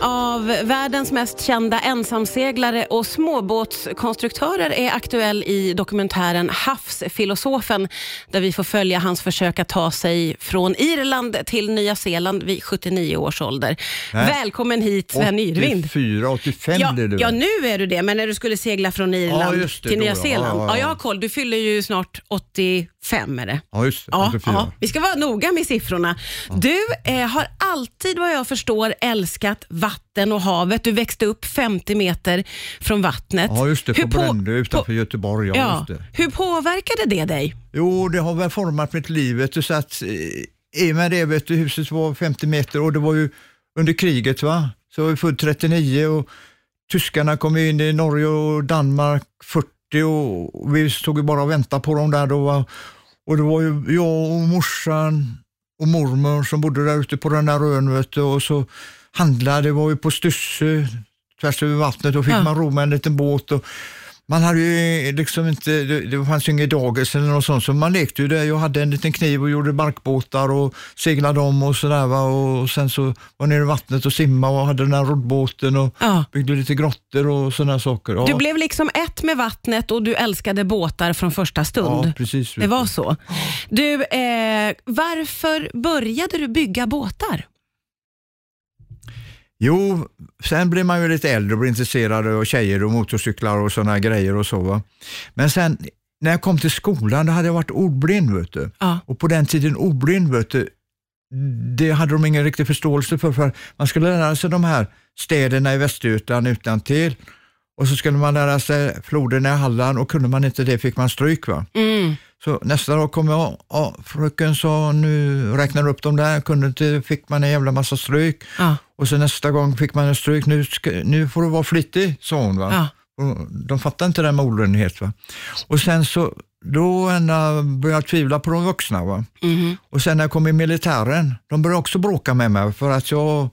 av världens mest kända ensamseglare och småbåtskonstruktörer är aktuell i dokumentären Havsfilosofen, där vi får följa hans försök att ta sig från Irland till Nya Zeeland vid 79 års ålder. Nej. Välkommen hit Sven Yrvind. 84, 85 Ja, blir det ja, nu är du det, men när du skulle segla från Irland Ja, det, till då, Nya ja. Zeeland. Ja, Ja, ja, ja. jag har koll. Du fyller ju snart 85 är det. Ja, just det. Ja, 84. ja, vi ska vara noga med siffrorna. Du eh, har alltid vad jag förstår älskat vatten och havet. Du växte upp 50 meter från vattnet. Ja, just det. Hur på- Brändö utanför på- Göteborg. Ja, Ja. Just det. Hur påverkade det dig? Jo, det har väl format mitt liv. Vet du, så att, eh, I och med det, vet du, huset var 50 meter och det var ju under kriget. va? Så jag är född 39 och tyskarna kom in i Norge och Danmark 40 och vi stod ju bara och väntade på dem där då. Och det var ju jag och morsan och mormor som bodde där ute på den där ön vet du, och så handlade, det var ju på Styrsö tvärs över vattnet och fick Ja. man ro med en liten båt. Och, man hade ju liksom inte, det, det fanns ju inget dagis eller något sånt, så man lekte ju där. Jag hade en liten kniv och gjorde barkbåtar och seglade dem och sådär. Va? Och sen så var jag nere i vattnet och simmade och hade den här roddbåten och Ja. byggde lite grottor och sådana saker. Ja, Du blev liksom ett med vattnet och du älskade båtar från första stund. ja precis. Det var så. Du, eh, varför började du bygga båtar? Jo, sen blir man ju lite äldre och blir intresserad av tjejer och motorcyklar och sådana grejer och så. Va? Men sen när jag kom till skolan, då hade jag varit ordblind. Ja. Och på den tiden ordblind, vet du, det hade de ingen riktig förståelse för. för man skulle lära sig de här städerna i Västergötland utan till och så skulle man lära sig floderna i Halland och kunde man inte det fick man stryk. Va? Mm. Så nästa dag kom jag, ja, fröken sa nu räknar du upp dem där, kunde inte, fick man en jävla massa stryk. Ja. Och så nästa gång fick man en stryk, nu, ska, nu får du vara flitig, sa hon. Va? Ja. Och de fattar inte det här med ordrenhet. Va? Och sen så, då började jag tvivla på de vuxna. Va? Mhm. Och sen när jag kom i militären, de började också bråka med mig för att jag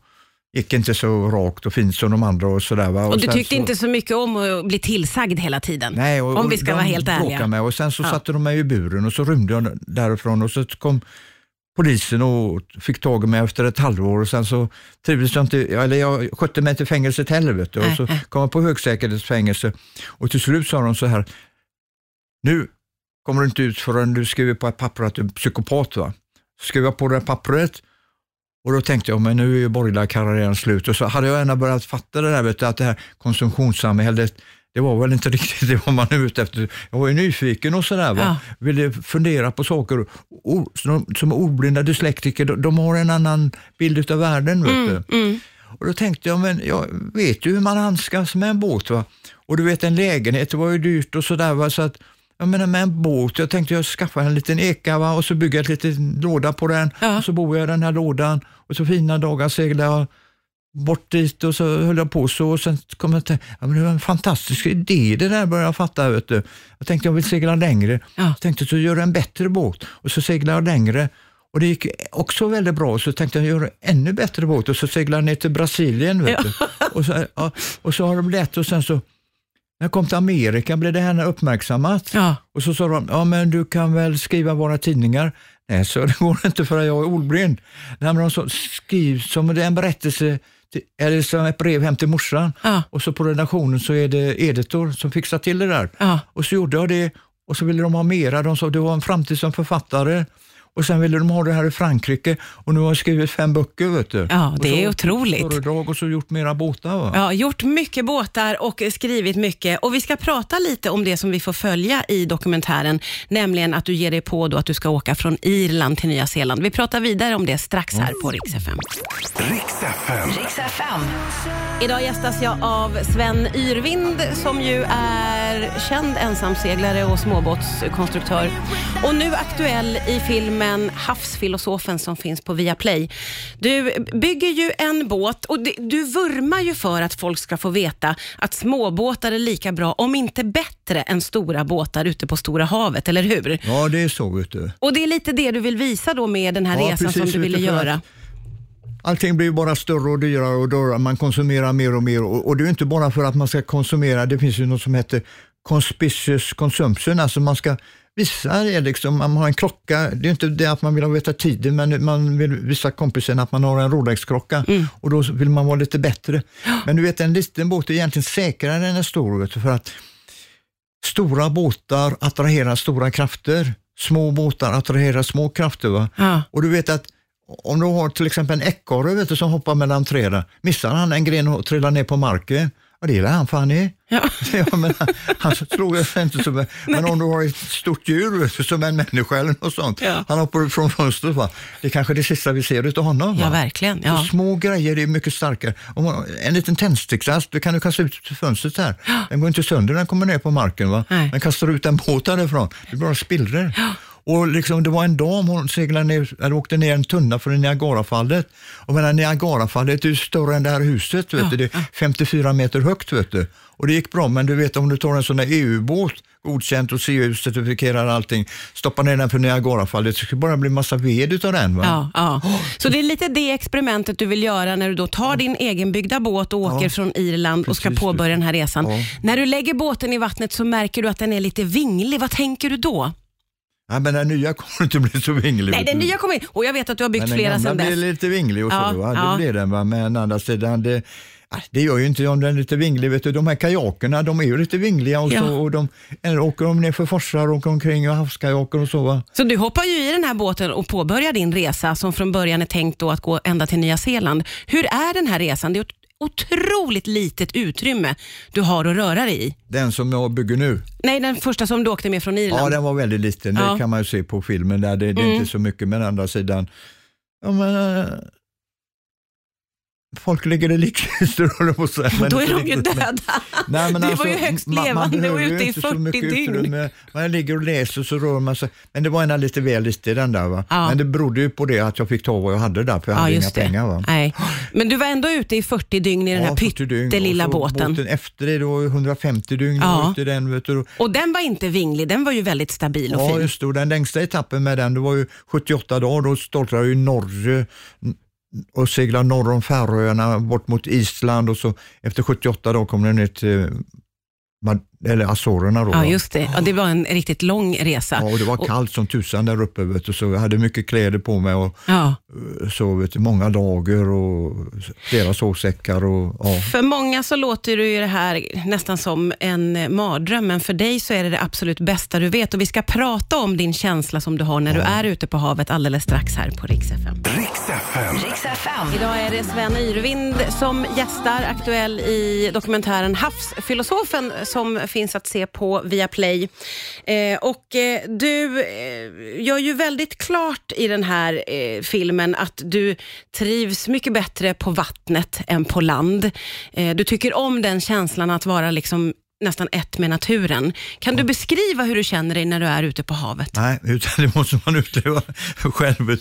gick inte så rakt och fint som de andra och sådär. Va? Och du sen tyckte så, inte så mycket om att bli tillsagd hela tiden? Nej, och, om och vi ska vara helt ärliga. Med. Och sen så Ja. satte de mig i buren och så rymde jag därifrån och så kom polisen och fick tag i mig efter ett halvår och sen så trivdes jag inte, eller jag skötte mig till fängelset heller vet du. Och så kom jag på högsäkerhetsfängelse och till slut sa de så här, nu kommer du inte ut förrän du skriver på ett papper att du är psykopat. Va? Så skrev jag på det här pappret och då tänkte jag, men nu är ju borgerliga karriären slut. Och så hade jag gärna börjat fatta det där, vet du, att det här konsumtionssamhället, det var väl inte riktigt det var man är ute efter. Jag var ju nyfiken och sådär. Va? Ja. Ville fundera på saker. O- Som ordblinda dyslektiker, de, har en annan bild av världen. Vet du. Mm. Och då tänkte jag, men jag vet ju hur man handskas med en båt. Va? Och du vet en lägenhet, det var ju dyrt och sådär. Så att, jag menar med en båt, jag tänkte jag skaffar en liten eka va? och så bygger jag ett litet låda på den Ja. och så bor jag i den här lådan och så fina dagar seglar jag bort dit och så höll jag på så och sen kom jag till, ja, men det var en fantastisk idé det där började jag fatta. Vet du. Jag tänkte jag vill segla längre. Ja. Jag tänkte så gör en bättre båt och så seglar jag längre. Och det gick också väldigt bra, så tänkte jag göra ännu bättre båt och så seglade jag ner till Brasilien. Vet du. Och, så, ja, och så har de lätt och sen så, när jag kom till Amerika blev det här uppmärksammat. Ja. Och så sa de, ja men du kan väl skriva våra tidningar? Nej, så det går inte för jag är ordblind. Nej, men de sa, skriv som en berättelse, till, eller som ett brev hem till morsan. Ja. Och så på redaktionen så är det editor som fixar till det där. Ja. Och så gjorde jag det och så ville de ha mera. De sa du har en framtid som författare. Och sen ville de ha det här i Frankrike och nu har jag skrivit fem böcker. Vet du. Ja, det så är otroligt. Föredrag och så gjort mera båtar. Va? Ja, gjort mycket båtar och skrivit mycket. Och Vi ska prata lite om det som vi får följa i dokumentären, nämligen att du ger dig på då att du ska åka från Irland till Nya Zeeland. Vi pratar vidare om det strax här på Rix FM. Riks FM. Riks FM. Idag gästas jag av Sven Yrvind som ju är känd ensamseglare och småbåtskonstruktör. Och nu aktuell i filmen Havsfilosofen som finns på Viaplay. Du bygger ju en båt och du vurmar ju för att folk ska få veta att småbåtar är lika bra, om inte bättre, än stora båtar ute på stora havet, eller hur? Ja, det är så. Vet du. Och det är lite det du vill visa då med den här Ja, resan precis, som du ville göra. Allting blir bara större och dyrare och dyrare. Man konsumerar mer och mer. Och, och det är inte bara för att man ska konsumera. Det finns ju något som heter conspicuous consumption, alltså man ska visa det liksom, man har en klocka, det är inte det att man vill veta tiden, men man vill visa kompisen att man har en Rolex-klocka och då vill man vara lite bättre. Men du vet, en liten båt är egentligen säkrare än en stor, för att stora båtar attraherar stora krafter, små båtar attraherar små krafter. Va? Ja. Och du vet att om du har till exempel en ekorre som hoppar mellan träden, missar han en gren och trillar ner på marken, ja, det är han fan i. Ja. Ja, men han, han slog sig inte så Men om du har ett stort djur som en människa eller något sånt, Ja. han hoppar från fönstret. Va? Det är kanske det sista vi ser utav honom. Va? Ja, verkligen. Ja. Små grejer är mycket starkare. Om man, en liten tändsticksask, du kan du kasta ut fönstret här. Den går inte sönder när den kommer ner på marken. Va? Nej. Men kastar ut en båt därifrån, det blir bara spillror. Och liksom, det var en dam, hon seglade ner, eller åkte ner en tunna för Niagarafallet. Och medan Niagarafallet är ju större än det här huset, vet du. det är 54 meter högt. Vet du. Och det gick bra, men du vet om du tar en sån där EU-båt, godkänt och CU-certifierar allting, stoppar ner den för Niagarafallet, så ska det bara bli massa ved utav den. Va? Ja, ja. Så det är lite det experimentet du vill göra när du då tar din egenbyggda båt och åker Ja. från Irland och ska påbörja den här resan. Ja. När du lägger båten i vattnet så märker du att den är lite vinglig. Vad tänker du då? Ja, men den nya kommer inte bli så vinglig. Nej, den nya kommer in och jag vet att du har byggt Men den flera sedan blir dess. lite vinglig och Ja, så. Va? ja. Det blir den. Va? Men andra sidan, det, ah, det gör ju inte om den är lite vinglig. Vet du, de här kajakerna, de är ju lite vingliga och, Ja. så, och de åker de ner för forsar och åker omkring och havskajaker och så. Va? Så du hoppar ju i den här båten och påbörjar din resa som från början är tänkt att gå ända till Nya Zeeland. Hur är den här resan? Det är otroligt litet utrymme du har att röra dig i. Den som jag bygger nu, Nej, den första som du åkte med från Irland. ja den var väldigt liten. Ja. Det kan man ju se på filmen. Där. Det, det är Mm. inte så mycket, men andra sidan, ja, men, eh, folk ligger i likkistor håller på att men Då är inte de ju döda. Nej, men det alltså, var ju högst man- levande och ute i inte så 40 mycket dygn. utrymme. Man ligger och läser så rör man sig. Men det var ena lite väl lite den där. Va? Ja. Men det berodde ju på det att jag fick ta vad jag hade där, för jag Ja, hade inga det. pengar. Va? Nej. Men du var ändå ute i 40 dygn i den här 40 dygn. pyttelilla båten. båten. Efter det då 150 dygn Ja. ja. ute i den. Vet du. Och den var inte vinglig, den var ju väldigt stabil och Ja, fin. just det. Den längsta etappen med den, det var ju 78 dagar. Då startade jag i Norge och seglade norr om Färöarna bort mot Island och så efter 78 dagar kom den ner till eller Azorerna. Då, Ja, just det. Ja, det var en riktigt lång resa. Ja, och det var kallt som tusan där uppe, vet du, så jag hade mycket kläder på mig och Ja. eh, så vet du, många lager och flera sovsäckar. Och, ja. För många så låter det ju det här nästan som en eh, mardröm, men för dig så är det det absolut bästa du vet. Och Vi ska prata om din känsla som du har när du är ute på havet alldeles strax här på Rix FM. FM. Riks FM. Idag är det Sven Yrvind som gästar, aktuell i dokumentären Havsfilosofen som finns att se på Viaplay. Eh, och eh, du eh, gör ju väldigt klart i den här eh, filmen att du trivs mycket bättre på vattnet än på land. Eh, du tycker om den känslan att vara liksom nästan ett med naturen. Kan du beskriva hur du känner dig när du är ute på havet? Nej, utan det måste man utleva själv.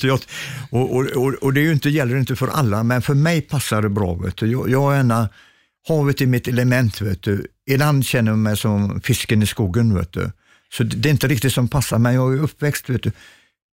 Och, och, och, och det är ju inte, gäller inte för alla, men för mig passar det bra. Vet du. Jag, jag är ena, havet är mitt element. Vet du. Ibland känner jag mig som fisken i skogen. Vet du. Så det, det är inte riktigt som passar, men jag är uppväxt vet du,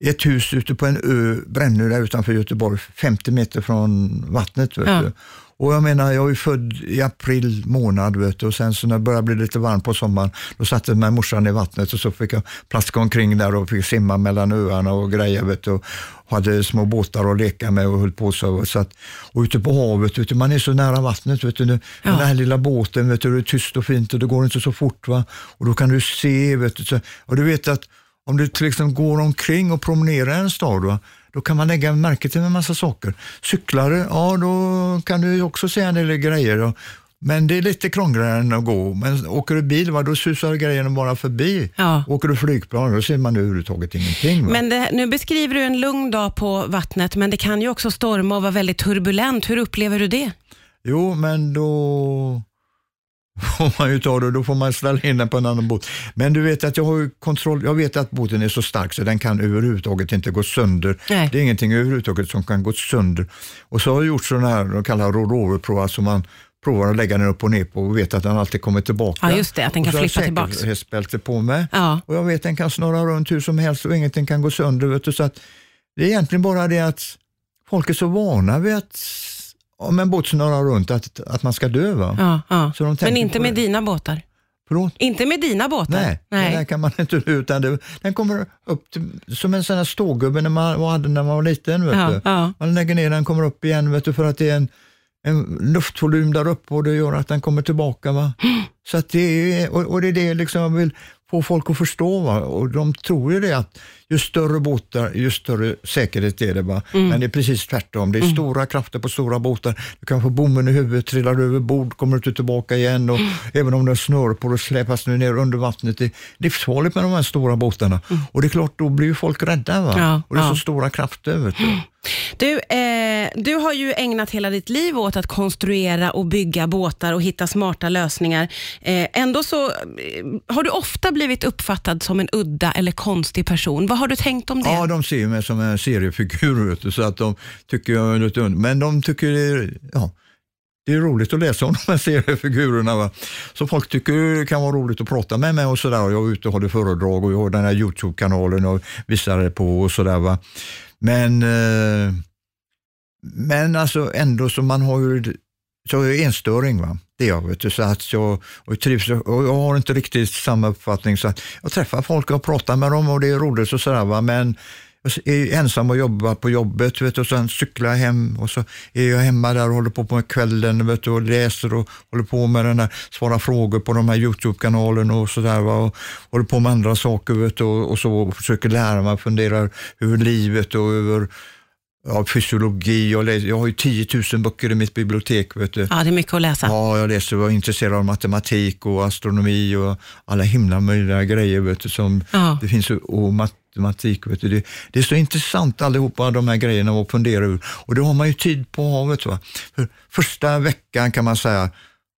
i ett hus ute på en ö, Brännö utanför Göteborg, 50 meter från vattnet. Vet Ja. du. Och jag menar, jag är född i april månad vet du, och sen så när det började bli lite varmt på sommaren, då satte med morsan i vattnet och så fick jag plaska omkring där och fick simma mellan öarna och grejer vet du, och hade små båtar att leka med och höll på så. så att, och ute på havet, vet du, man är så nära vattnet. Vet du, nu, Ja. Den här lilla båten, vet du, det är tyst och fint och det går inte så fort. Va? Och då kan du se, vet du, så, och du vet att om du till exempel går omkring och promenerar i en stad, va? då kan man lägga märke till en massa saker. Cyklare, ja då kan du också se en del grejer. Och, men det är lite krångligare än att gå. Men åker du bil, va, då susar grejerna bara förbi. Ja. Åker du flygplan, då ser man överhuvudtaget ingenting. Va? Men det, nu beskriver du en lugn dag på vattnet, men det kan ju också storma och vara väldigt turbulent. Hur upplever du det? Jo, men då får man ju ta det, då får man ställa in den på en annan båt. Men du vet att jag har ju kontroll, jag vet att båten är så stark så den kan överhuvudtaget inte gå sönder. Nej. Det är ingenting överhuvudtaget som kan gå sönder. Och så har jag gjort sådana här, de kallar roll-over-prov, alltså man provar att lägga den upp och ner på och vet att den alltid kommer tillbaka. Ja, just det, att den Och kan så har jag flippa säkerhetsbälte på mig. Ja. Och jag vet att den kan snurra runt hur som helst och ingenting kan gå sönder. Vet du, så att det är egentligen bara det att folk är så vana vid att om en båt snurrar runt att, att man ska dö. Va? Ja, ja. Så de Men inte med det. dina båtar? Förlåt? Inte med dina båtar? Nej, Nej. den kan man inte utan det, den kommer upp till, som en sån här stågubbe när man hade när man var liten. Vet Ja, du. ja. Man lägger ner den, kommer upp igen vet du, för att det är en, en luftvolym där uppe och det gör att den kommer tillbaka. Va? Så att det är, och, och det är det liksom jag vill få folk att förstå. Va? Och de tror ju det att ju större båtar, ju större säkerhet är det. Va? Men det är precis tvärtom. Det är stora krafter på stora båtar. Du kan få bommen i huvudet, trillar du över bord, kommer du inte tillbaka igen. Och Även om du har snör på och släpas du ner under vattnet. Det är livsfarligt med de här stora båtarna. Och det är klart, då blir ju folk rädda. Va? Ja, och det är ja. så stora krafter. Vet du. Du, eh, du har ju ägnat hela ditt liv åt att konstruera och bygga båtar och hitta smarta lösningar. Eh, ändå så eh, har du ofta blivit uppfattad som en udda eller konstig person. Vad har du tänkt om det? Ja, de ser mig som en seriefigur, så att de tycker jag är lite under. Men de tycker det är, ja, det är roligt att läsa om de här seriefigurerna. Va? Så folk tycker det kan vara roligt att prata med mig och sådär. Jag är ute och håller föredrag och jag har den här Youtube-kanalen och visar det på och sådär. Va? Men, eh, men alltså ändå så man har ju så är jag enstöring. Va? Det är jag, vet du, så att jag, och trivs, och jag har inte riktigt samma uppfattning. Så att jag träffar folk och pratar med dem och det är roligt och sådär. Va? Men jag är ensam och jobbar på jobbet vet du, och sen cyklar jag hem och så är jag hemma där och håller på med kvällen vet du, och läser och håller på med den där, svarar frågor på de här Youtube-kanalen och sådär. Och håller på med andra saker vet du, och, och så och försöker lära mig, funderar över livet och över ja, fysiologi. Jag, läser, jag har ju 10 000 böcker i mitt bibliotek. Vet du. Ja, det är mycket att läsa. Ja, jag läser och är intresserad av matematik och astronomi och alla himla möjliga grejer. Vet du, som Ja. det finns och matematik. Vet du. Det, det är så intressant allihopa de här grejerna att fundera över. Och det har man ju tid på att ha. Vet du, va? För första veckan kan man säga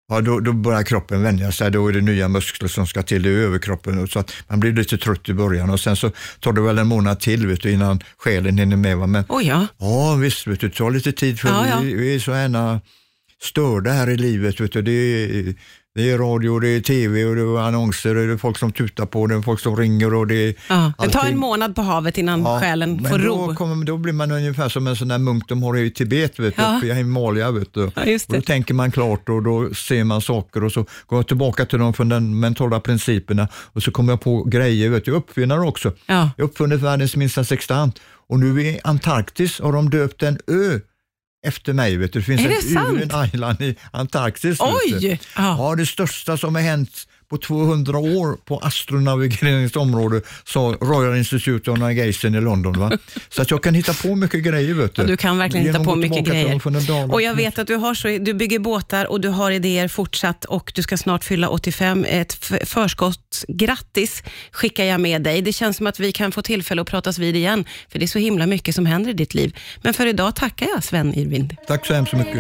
Ja, då, då börjar kroppen vänja sig, då är det nya muskler som ska till i överkroppen. Så att man blir lite trött i början och sen så tar det väl en månad till vet du, innan själen hinner med. Va? Men Oj, ja. Ja visst, vet du, det tar lite tid för Ja, ja. Vi, vi är så gärna störda här i livet. Vet du. Det, är, det är radio, det är tv och det är annonser, och det är folk som tutar på, det är folk som ringer och det är ja. Det tar en månad på havet innan Ja, själen får då, ro. kommer, då blir man ungefär som en sån där munk de har i Tibet, vet du, Ja. uppe i Himalaya. Vet du. Ja, just Och då tänker man klart och då ser man saker och så går jag tillbaka till de fundamentala principerna och så kommer jag på grejer. Vet du. Jag är uppfinnare också. Ja. Jag uppfunnit världens minsta sextant och nu i Antarktis har de döpt en ö efter mig. Vet du. Det finns Är en det sant? island i Antarktis. vet Oj! du. Ja. Ja, det största som har hänt på 200 år på astronavigeringens område, sa Royal Institute of Navigation i London. Va? Så att jag kan hitta på mycket grejer. Vet du. Ja, du kan verkligen Genom hitta på mycket grejer. Och jag vet att du, har så, du bygger båtar och du har idéer fortsatt och du ska snart fylla 85. Ett f- förskottsgrattis skickar jag med dig. Det känns som att vi kan få tillfälle att pratas vid igen, för det är så himla mycket som händer i ditt liv. Men för idag tackar jag Sven Yrvind. Tack så hemskt mycket.